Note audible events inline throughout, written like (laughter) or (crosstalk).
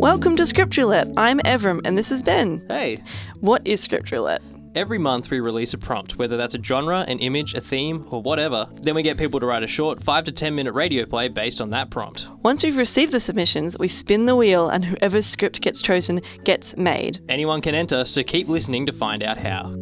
Welcome to Script Roulette. I'm Evram and this is Ben. Hey, What is Script Roulette? every month we release a prompt, whether that's a genre, an image, a theme, or whatever. Then we get people to write a short 5 to 10 minute radio play based on that prompt. Once we've received the submissions, we spin the wheel and whoever's script gets chosen gets made. Anyone can enter, so keep listening to find out how.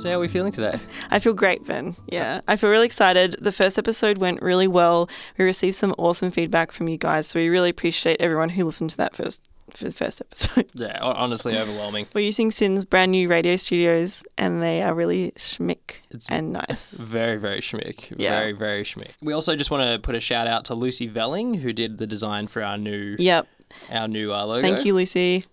So, how are we feeling today? I feel great, Ben. Yeah, I feel really excited. The first episode went really well. We received some awesome feedback from you guys, so we really appreciate everyone who listened to that first for the first episode. Yeah, honestly, overwhelming. We're using SYN's brand new radio studios, and they are really schmick It's and nice. (laughs) Very, very schmick. Yeah. Very, very schmick. We also just want to put a shout out to Lucy Velling, who did the design for our new Yep. our new uh, logo. Thank you, Lucy.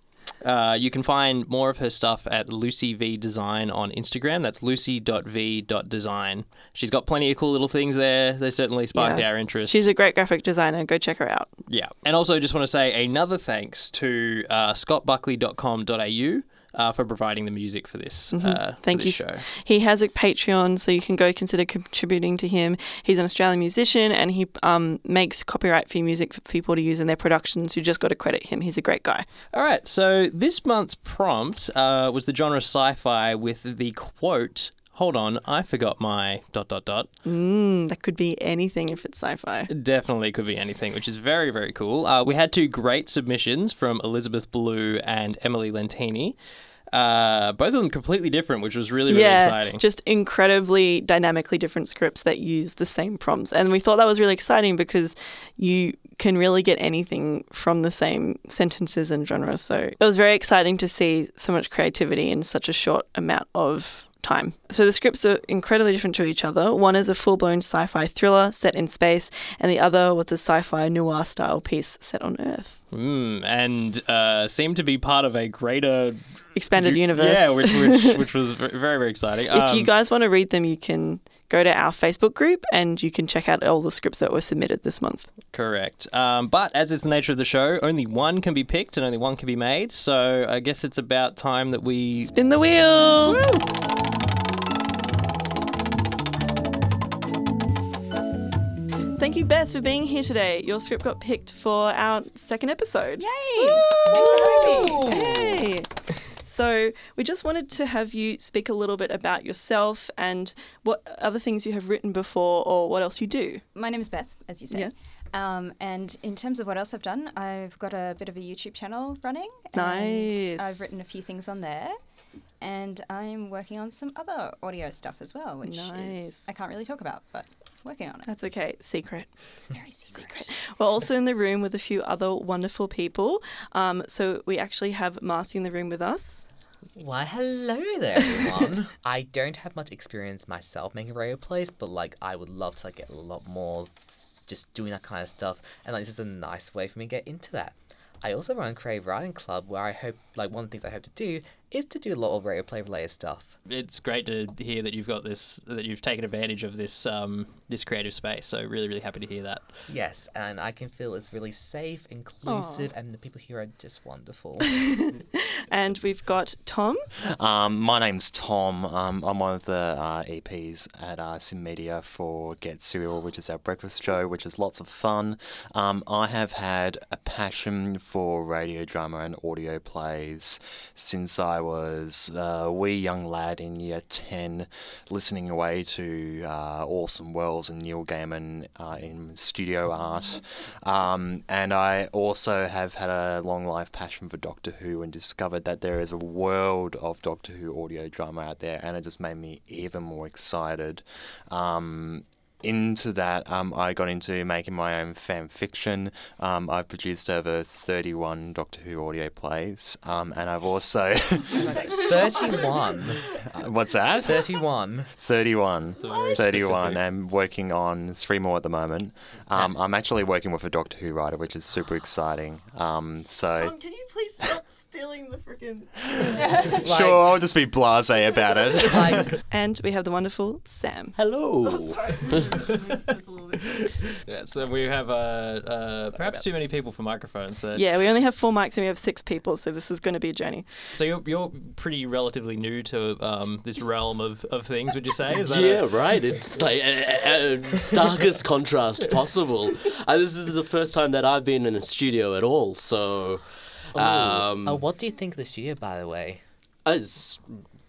Uh, you can find more of her stuff at Lucy V Design on Instagram. That's lucy.v.design. She's got plenty of cool little things there. They certainly sparked Yeah. our interest. She's a great graphic designer. Go check her out. yeah. And also, just want to say another thanks to uh, scottbuckley.com.au uh, for providing the music for this, uh, Mm-hmm. Thank this you. show. He has a Patreon, so you can go consider contributing to him. He's an Australian musician and he um, makes copyright free music for people to use in their productions. You just got to credit him. He's a great guy. All right, so this month's prompt uh, was the genre sci-fi with the quote. Hold on, I forgot my dot dot dot. Mm, that could be anything if it's sci fi. Definitely could be anything, which is very, very cool. Uh, we had two great submissions from Elizabeth Blue and Emily Lentini. Uh, both of them completely different, which was really, really yeah, exciting. just incredibly dynamically different scripts that use the same prompts. And we thought that was really exciting because you can really get anything from the same sentences and genres. So it was very exciting to see so much creativity in such a short amount of time. So the scripts are incredibly different to each other. One is a full-blown sci-fi thriller set in space, and the other was a sci-fi noir style piece set on Earth. Mm, and uh, seemed to be part of a greater Expanded universe. Yeah, which, which, (laughs) which was very, very exciting. If you Um, guys want to read them, you can go to our Facebook group and you can check out all the scripts that were submitted this month. Correct. Um, but as is the nature of the show, only one can be picked and only one can be made. So I guess it's about time that we Spin the wheel! Thank you, Beth, for being here today. Your script got picked for our second episode. Yay! Thanks for having me. Hey! So, we just wanted to have you speak a little bit about yourself and what other things you have written before or what else you do. My name is Beth, as you said. Um, and in terms of what else I've done, I've got a bit of a YouTube channel running. Nice. And I've written a few things on there. And I'm working on some other audio stuff as well, which Nice. is I can't really talk about, but working on it. That's okay, secret. It's very (laughs) secret. We're also in the room with a few other wonderful people. Um, so, we actually have Marcy in the room with us. Why, hello there, everyone. (laughs) I don't have much experience myself making radio plays, but like, I would love to like get a lot more just doing that kind of stuff, and like, this is a nice way for me to get into that. I also run a creative writing club where I hope, like, one of the things I hope to do is to do a lot of radio play related stuff. it's great to hear that you've got this that you've taken advantage of this um, this creative space. So really, really happy to hear that. Yes, and I can feel it's really safe, inclusive, and the people here are just wonderful. (laughs) And we've got Tom. Um, my name's Tom. Um, I'm one of the uh, EPs at uh, SYN Media for Get Serial, which is our breakfast show, which is lots of fun. Um, I have had a passion for radio drama and audio plays since I was a wee young lad in year 10, listening away to uh, Orson Welles and Neil Gaiman uh, in studio art. Um, and I also have had a long life passion for Doctor Who and discovered that there is a world of Doctor Who audio drama out there, and it just made me even more excited. Um, into that, um, I got into making my own fan fiction. Um, I've produced over 31 Doctor Who audio plays, um, and I've also. (laughs) 31. What's that? 31. 31. very 31. specific. I'm working on three more at the moment. Um, I'm actually working with a Doctor Who writer, which is super exciting. Um, so. can you please stop stealing the freaking. (laughs) Like- sure, I'll just be blase about it. (laughs) Like, (laughs) And we have the wonderful Sam. Hello. Yeah, so we have uh, uh, perhaps too many people for microphones. So, Yeah, we only have four mics and we have six people, so this is going to be a journey. so you're, you're pretty relatively new to um, this realm of, of things, would you say? Is that Yeah, a- right. It's like a, uh, starkest contrast possible. Uh, this is the first time that I've been in a studio at all, so um, oh, what do you think this year, by the way? it's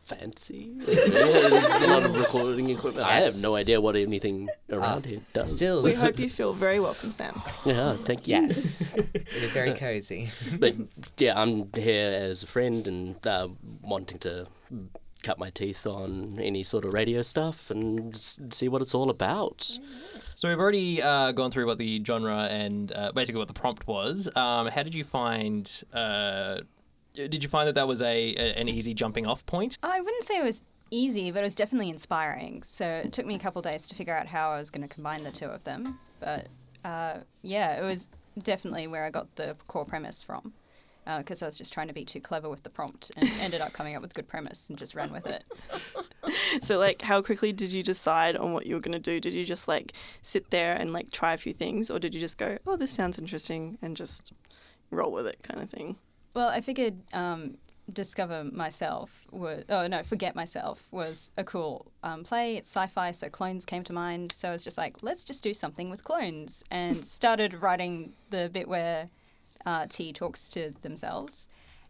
fancy. There's a lot of recording equipment. I have no idea what anything around here does. Still, We hope you feel very welcome, Sam. (laughs) yeah, thank you. yes, (laughs) it is very cozy. but yeah, I'm here as a friend and uh, wanting to cut my teeth on any sort of radio stuff and see what it's all about. So we've already uh, gone through what the genre and uh, basically what the prompt was. Um, how did you find? Uh, did you find that that was a, a an easy jumping off point? I wouldn't say it was easy, but it was definitely inspiring. So it took me a couple days to figure out how I was going to combine the two of them. But uh, yeah, it was definitely where I got the core premise from. Because I was just trying to be too clever with the prompt and (laughs) ended up coming up with a good premise and just ran with it. (laughs) So, like, how quickly did you decide on what you were going to do? Did you just like sit there and like try a few things, or did you just go, "Oh, this sounds interesting," and just roll with it, kind of thing? Well, I figured um, Discover Myself was, oh no, Forget Myself was a cool um, play. It's sci fi, so clones came to mind. So I was just like, let's just do something with clones. And (laughs) started writing the bit where uh, T talks to themselves.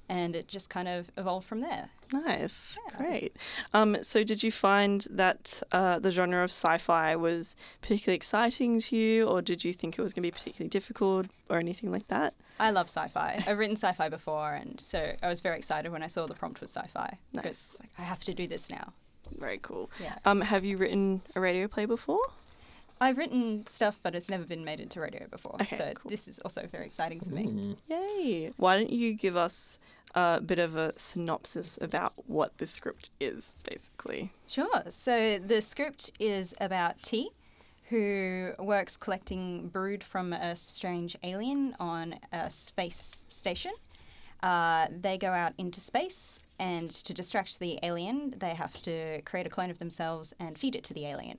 And it just kind of evolved from there. Nice, great. Um, so, did you find that uh, the genre of sci-fi was particularly exciting to you, or did you think it was going to be particularly difficult, or anything like that? I love sci fi. I've written sci fi before, and so I was very excited when I saw the prompt was sci fi. Nice. It's like, I have to do this now. Very cool. Yeah. Um, have you written a radio play before? I've written stuff, but it's never been made into radio before. Okay, so cool. this is also very exciting for me. Yay! Why don't you give us a bit of a synopsis about what this script is, basically? Sure. So the script is about T, who works collecting brood from a strange alien on a space station. Uh, they go out into space, and to distract the alien, they have to create a clone of themselves and feed it to the alien.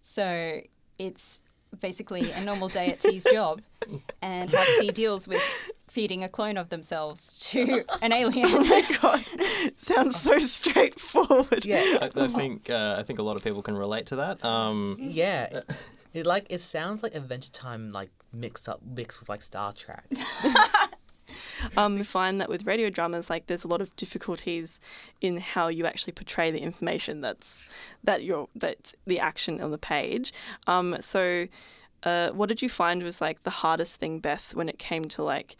So it's basically a normal day at T's job, (laughs) and how T deals with feeding a clone of themselves to an alien. Oh my god, (laughs) sounds so straightforward. Yeah, I, I think uh, I think a lot of people can relate to that. Um, yeah. It like it sounds like Adventure Time, like mixed up, mixed with like Star Trek. (laughs) Um, we find that with radio dramas, like there's a lot of difficulties in how you actually portray the information that's that you're that's the action on the page. Um, so, uh, what did you find was like the hardest thing, Beth, when it came to like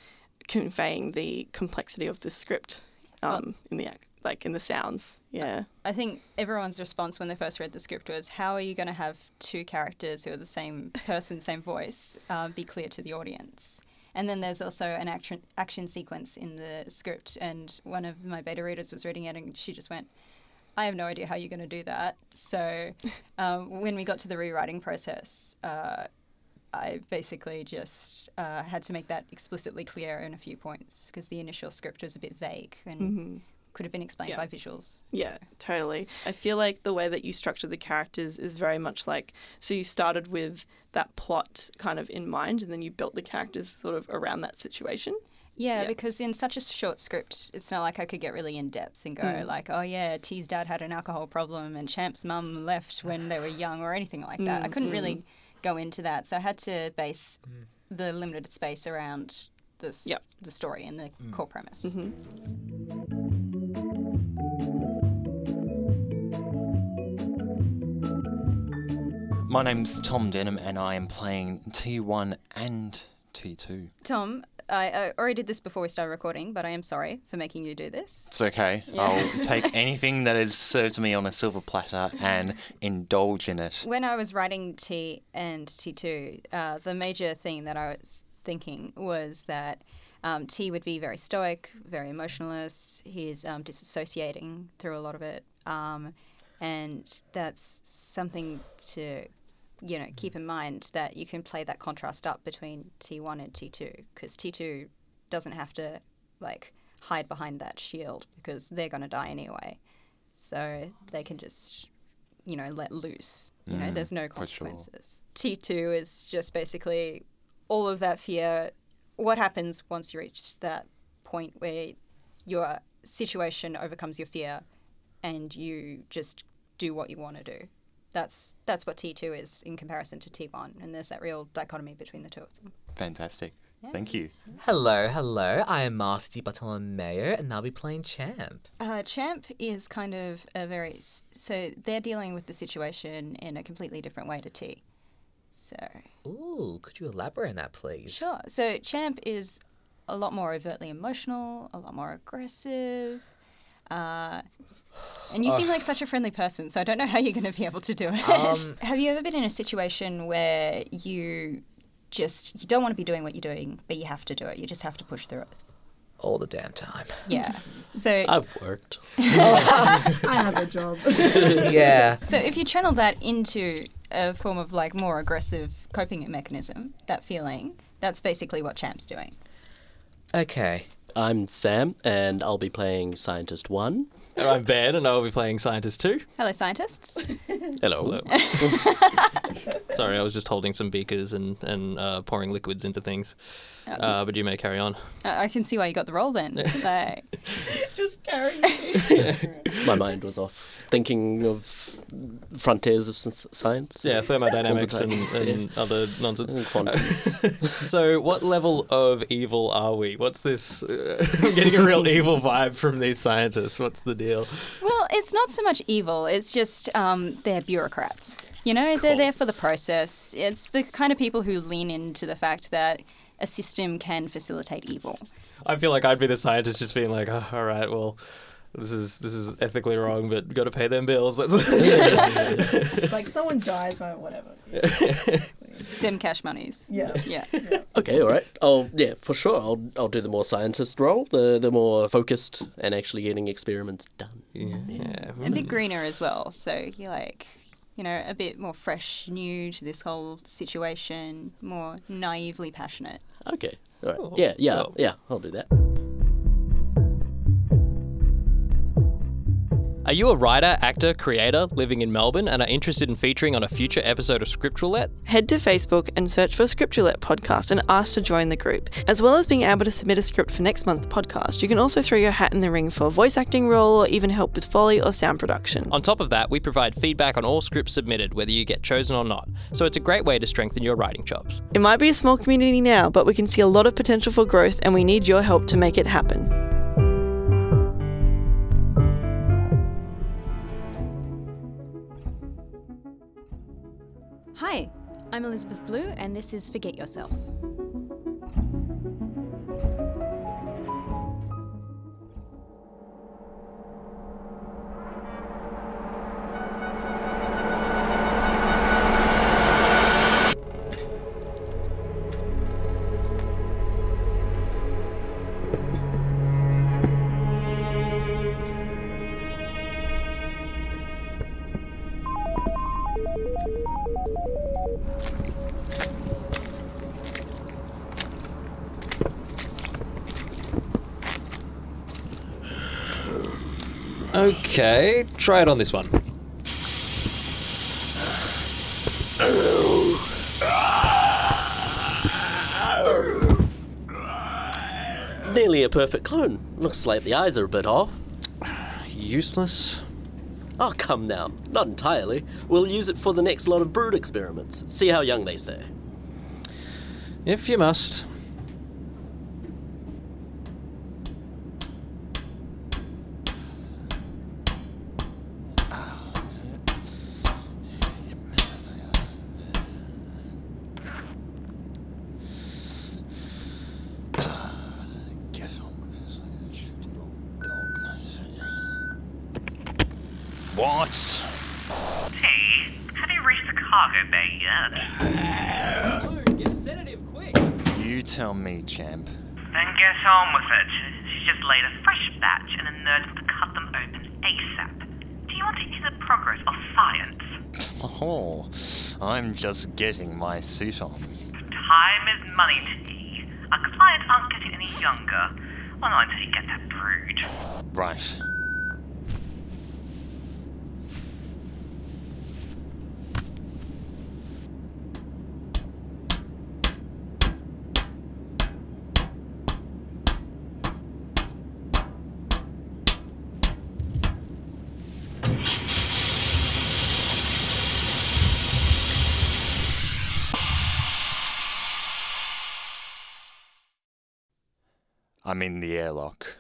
conveying the complexity of the script um, in the ac- like in the sounds? Yeah. I think everyone's response when they first read the script was, "How are you going to have two characters who are the same person, same voice, uh, be clear to the audience?" And then there's also an action action sequence in the script, and one of my beta readers was reading it, and she just went, "I have no idea how you're going to do that." So (laughs) um, when we got to the rewriting process. Uh, I basically just uh, had to make that explicitly clear in a few points because the initial script was a bit vague and could have been explained Yeah. by visuals. Yeah, totally. I feel like the way that you structure the characters is very much like so you started with that plot kind of in mind and then you built the characters sort of around that situation. Yeah, Yeah. because in such a short script, it's not like I could get really in depth and go hmm. like, "Oh yeah, T's dad had an alcohol problem and Champ's mum left when they were young" or anything like that. Hmm, I couldn't hmm, really go into that, so I had to base the limited space around the s- Yep. the story and the core premise. Mm-hmm. My name's Tom Denham, and I am playing T1 and T2. Tom, I, I already did this before we started recording, but I am sorry for making you do this. It's okay. I'll (laughs) take anything that is served to me on a silver platter and indulge in it. When I was writing T and T2, uh, the major thing that I was thinking was that um, T would be very stoic, very emotionless. He's um, disassociating through a lot of it. Um, and that's something to you know keep in mind that you can play that contrast up between T1 and T2 because T2 doesn't have to like hide behind that shield because they're going to die anyway. So they can just, you know, let loose. You know, mm, there's no for sure. consequences. T2 is just basically all of that fear. What happens once you reach that point where your situation overcomes your fear and you just do what you want to do? That's that's what T2 is in comparison to T1, and there's that real dichotomy between the two of them. Fantastic. Thank you. Hello, hello. I am Marcy Bartolomeo, and I'll be playing Champ. Uh, Champ is kind of a very so they're dealing with the situation in a completely different way to T. So Ooh, could you elaborate on that, please? sure. So Champ is a lot more overtly emotional, a lot more aggressive. Uh, and you seem like such a friendly person, so I don't know how you're going to be able to do it. Um, (laughs) Have you ever been in a situation where you just you don't want to be doing what you're doing, but you have to do it? You just have to push through it. All the damn time. Yeah. (laughs) So I've worked. (laughs) I have a job. yeah. So if you channel that into a form of like more aggressive coping mechanism, that feeling, that's basically what Champ's doing. Okay. I'm Sam, and I'll be playing Scientist 1. And I'm Ben, and I'll be playing Scientist 2. Hello, scientists. (laughs) Hello. (laughs) Sorry, I was just holding some beakers and, and uh, pouring liquids into things. Uh, but you may carry on. I I can see why you got the role then. (laughs) Like, It's just carrying me. My mind was off thinking of frontiers of s- science. Yeah, thermodynamics All and, time. and other nonsense. And quantums. so, what level of evil are we? What's this? Uh, I'm getting a real evil vibe from these scientists. What's the deal? Well, it's not so much evil. It's just um, they're bureaucrats. You know, they're there for the process. It's the kind of people who lean into the fact that a system can facilitate evil. I feel like I'd be the scientist, just being like, oh, "All right, well, this is this is ethically wrong, but got to pay them bills." Let's It's (laughs) like someone dies, but whatever. (laughs) Dim cash monies. Yeah. Yeah. okay, all right. I'll yeah, for sure. I'll I'll do the more scientist role, the the more focused and actually getting experiments done. yeah. a bit greener as well. So you're like, you know, a bit more fresh, new to this whole situation, more naively passionate. Okay. All right. Cool. Yeah, yeah, Well. yeah. I'll do that. Are you a writer, actor, creator living in Melbourne and are interested in featuring on a future episode of Script Roulette? Head to Facebook and search for Script Roulette Podcast and ask to join the group. As well as being able to submit a script for next month's podcast, you can also throw your hat in the ring for a voice acting role or even help with Foley or sound production. On top of that, we provide feedback on all scripts submitted, whether you get chosen or not. So it's a great way to strengthen your writing chops. It might be a small community now, but we can see a lot of potential for growth and we need your help to make it happen. Hi, I'm Elizabeth Blue, and this is Forget Yourself. Okay, try it on this one. Nearly a perfect clone. Looks like the eyes are a bit off. Useless. Oh, come now. Not entirely. We'll use it for the next lot of brood experiments. See how young they stay. If you must. What? T, have you reached the cargo bay yet? Get a sedative, quick! Me, champ. Then get on with it. She just laid a fresh batch and a nerd to cut them open ASAP. Do you want to hear the progress of science? (laughs) Oh, I'm just getting my suit on. Time is money, T. Our clients aren't getting any younger. Well, not until you get that brood. Right. I'm in the airlock. Okay.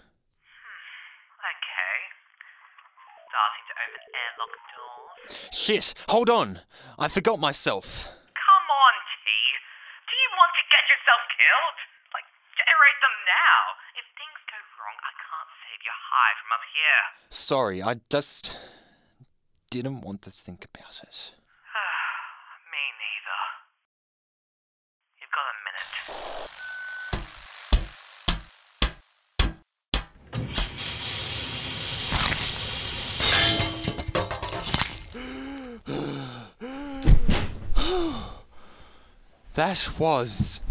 Starting to open airlock doors. Shit! Hold on! I forgot myself. Come on, T. Do you want to get yourself killed? Like, generate them now. If things go wrong, I can't save your hide from up here. Sorry, I just didn't want to think about it. (sighs) Me neither. You've got a minute. That was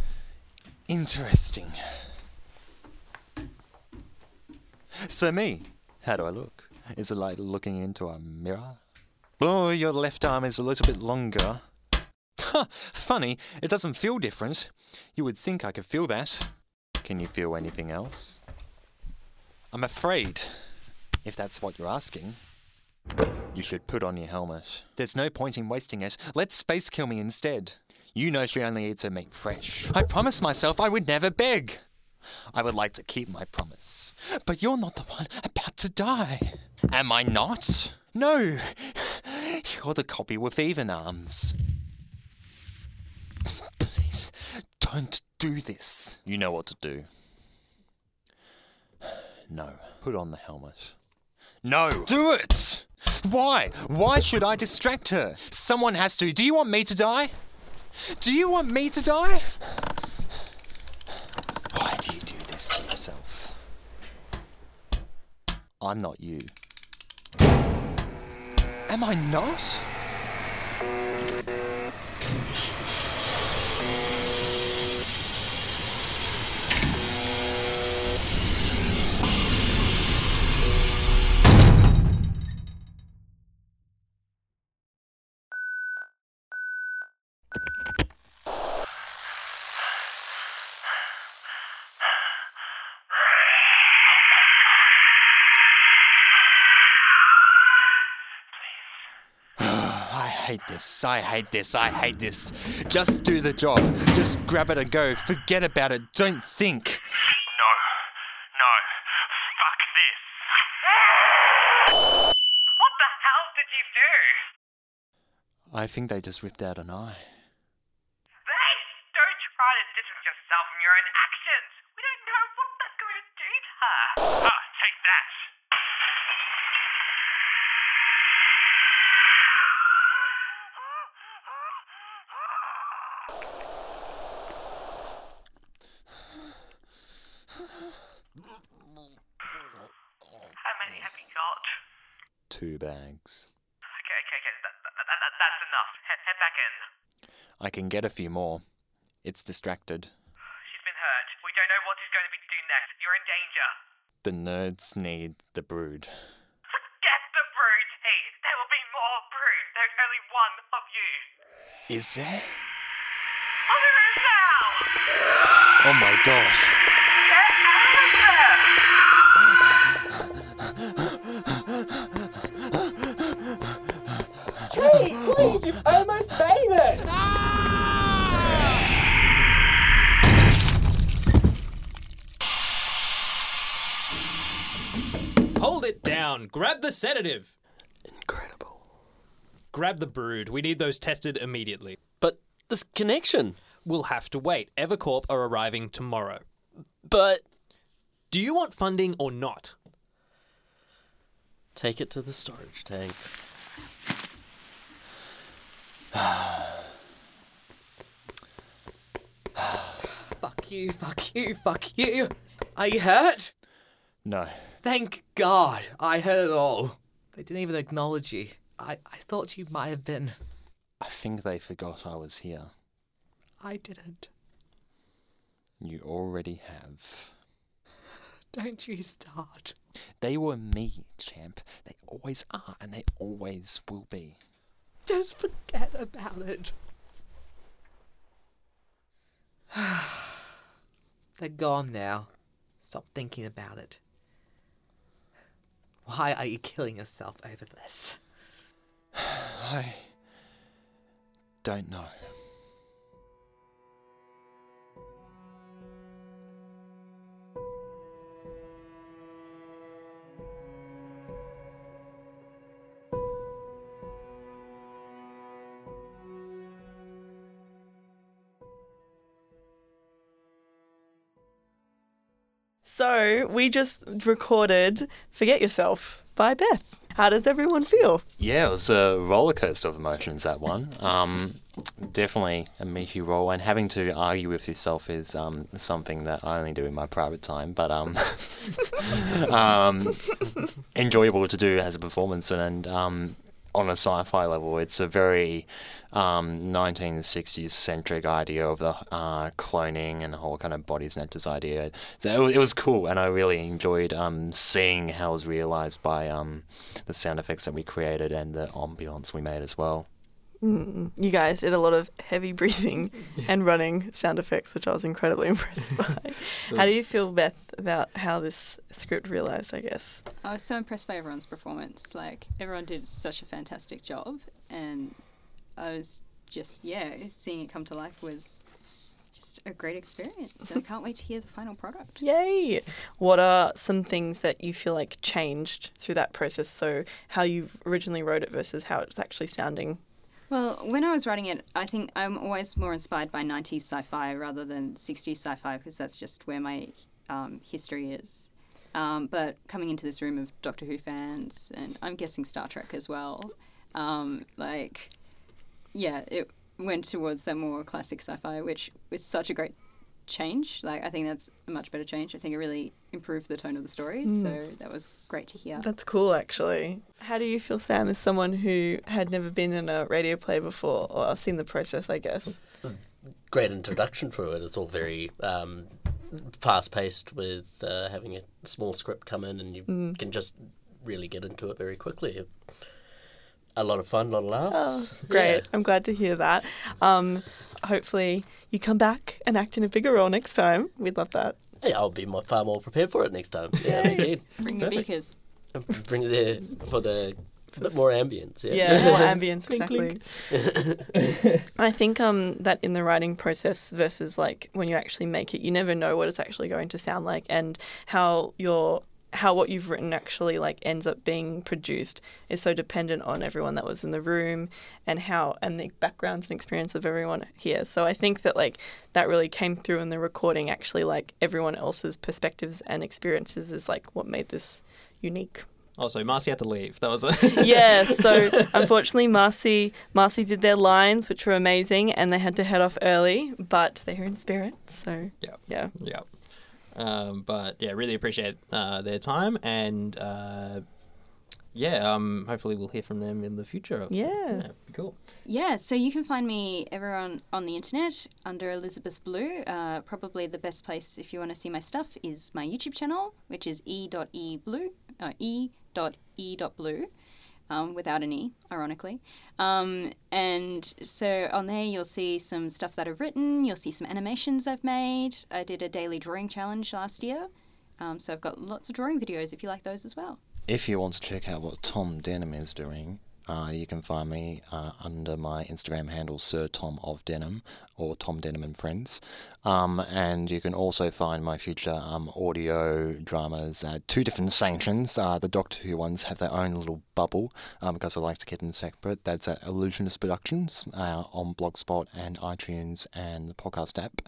interesting. So, me, how do I look? Is it like looking into a mirror? Oh, your left arm is a little bit longer. Funny, it doesn't feel different. You would think I could feel that. Can you feel anything else? I'm afraid, if that's what you're asking, you should put on your helmet. There's no point in wasting it. Let space kill me instead. You know she only eats her meat fresh. I promised myself I would never beg. I would like to keep my promise. But you're not the one about to die. Am I not? No. You're the copy with even arms. Please, don't do this. You know what to do. No. Put on the helmet. No. Do it! Why? Why should I distract her? Someone has to. Do you want me to die? Do you want me to die? Why do you do this to yourself? I'm not you. Am I not? Hate this. I hate this. I hate this. Just do the job. Just grab it and go. Forget about it. Don't think. No. No. Fuck this. What the hell did you do? I think they just ripped out an eye. Hey, don't try to distance yourself from your own actions. We don't know what that's going to do to her. Ah, take that. How many have you got? Bags. Okay, okay, okay. That, that, that, that, that's enough. Head, head back in. I can get a few more. It's distracted. She's been hurt. We don't know what she's going to be doing next. You're in danger. The nerds need the brood. Forget the brood, Hey, There will be more brood. There's only one of you. Is there? Oh, there is now! Oh my gosh. Hold it down. Grab the sedative. Incredible. Grab the brood. We need those tested immediately. But this connection. We'll have to wait. Evercorp are arriving tomorrow. But Do you want funding or not? take it to the storage tank. (sighs) Fuck you, fuck you, fuck you. Are you hurt? No. Thank God. I heard it all. They didn't even acknowledge you. I, I thought you might have been. I think they forgot I was here. I didn't. You already have. Don't you start. They were me, champ. They always are, and they always will be. Just forget about it. (sighs) They're gone now. Stop thinking about it. Why are you killing yourself over this? (sighs) I don't know. So we just recorded Forget Yourself by Beth. How does everyone feel? Yeah, it was a roller coaster of emotions. That one, um, definitely a meaty role, and having to argue with yourself is um, something that I only do in my private time, but um, (laughs) um, enjoyable to do as a performance, and, and um, on a sci-fi level, it's a very um, 1960s centric idea of the uh, cloning and the whole kind of body snatchers idea. So it, was cool, and I really enjoyed um, seeing how it was realized by um, the sound effects that we created and the ambiance we made as well. Mm, you guys did a lot of heavy (laughs) breathing and running sound effects, which I was incredibly (laughs) impressed (laughs) by. How do you feel, Beth, about how this script realized, I guess? I was so impressed by everyone's performance. Like everyone did such a fantastic job, and I was just yeah, seeing it come to life was just a great experience. and I can't wait to hear the final product. Yay! What are some things that you feel like changed through that process? So, how you originally wrote it versus how it's actually sounding? Well, when I was writing it, I think I'm always more inspired by 90s sci-fi rather than 60s sci-fi because that's just where my um, history is. Um, but coming into this room of Doctor Who fans, and I'm guessing Star Trek as well, um, like, yeah, it went towards that more classic sci-fi, which was such a great change. Like, I think that's a much better change. I think it really improved the tone of the story, so that was great to hear. That's cool, actually. How do you feel, Sam, as someone who had never been in a radio play before or seen the process, I guess? Great introduction for it. It's all very um, fast paced with uh, having a small script come in and you can just really get into it very quickly. A lot of fun, a lot of laughs. Oh, great. Yeah. I'm glad to hear that. Um, hopefully, you come back and act in a bigger role next time. We'd love that. Yeah, I'll be more, far more prepared for it next time. (laughs) Yeah, indeed. Bring the Perfect. beakers. Bring it there for the a bit more ambience. Yeah, Yeah, more (laughs) ambience, Clink, exactly. clink. (laughs) I think um, that in the writing process versus like when you actually make it, you never know what it's actually going to sound like and how your how what you've written actually like ends up being produced is so dependent on everyone that was in the room and how and the backgrounds and experience of everyone here. So I think that like that really came through in the recording actually like everyone else's perspectives and experiences is like what made this unique. Oh, also, Marcy had to leave. That was a (laughs) yeah, so (laughs) unfortunately, Marcy Marcy did their lines, which were amazing, and they had to head off early, but they're in spirit. So Yeah. yeah, Yeah. Um, but yeah, really appreciate uh, their time and uh, yeah, um, hopefully we'll hear from them in the future. Yeah. be cool. Yeah, so you can find me everyone on the internet under Elizabeth Blue. Uh, probably the best place if you want to see my stuff is my YouTube channel, which is e.eblue, uh, e.e.blue, um, without an e, ironically. Um, and so on there you'll see some stuff that I've written. You'll see some animations I've made. I did a daily drawing challenge last year, um, so I've got lots of drawing videos if you like those as well. If you want to check out what Tom Denham is doing, uh, you can find me uh, under my Instagram handle, Sir Tom of Denim, or Tom Denim and Friends. Um, and you can also find my future um, audio dramas at two different sanctions. Uh, the Doctor Who ones have their own little bubble um, because I like to keep them separate. That's at Illusionist Productions uh, on Blogspot and iTunes and the podcast app.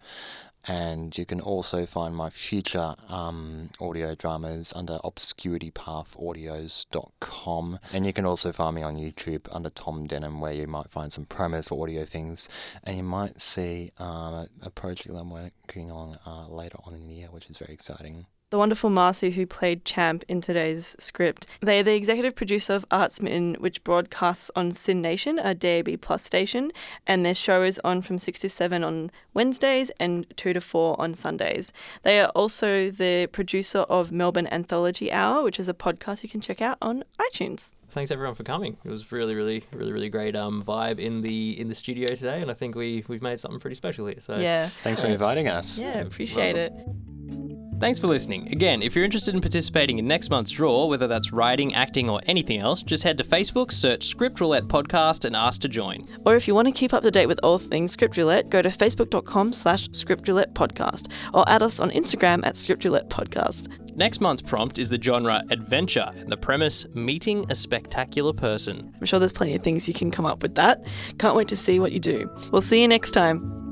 And you can also find my future um, audio dramas under obscuritypathaudios.com. And you can also find me on YouTube under Tom Denham, where you might find some promos for audio things. And you might see um, a, project that I'm working on uh, later on in the year, which is very exciting. The wonderful Marcy who played Champ in today's script. They are the executive producer of Artsmitten, which broadcasts on SYN Nation, a DAB Plus station, and their show is on from 6 to 7 on Wednesdays and 2 to 4 on Sundays. They are also the producer of Melbourne Anthology Hour, which is a podcast you can check out on iTunes. Thanks everyone for coming. It was really, really, really, really great um, vibe in the in the studio today, and I think we we've made something pretty special here. So Yeah. Thanks for inviting us. Yeah, appreciate it. Thanks for listening. Again, if you're interested in participating in next month's draw, whether that's writing, acting, or anything else, just head to Facebook, search Script Roulette Podcast, and ask to join. Or if you want to keep up to date with all things Script Roulette, go to facebook.com slash Script Roulette Podcast or add us on Instagram at Script Roulette Podcast. Next month's prompt is the genre adventure, and the premise meeting a spectacular person. I'm sure there's plenty of things you can come up with that. Can't wait to see what you do. We'll see you next time.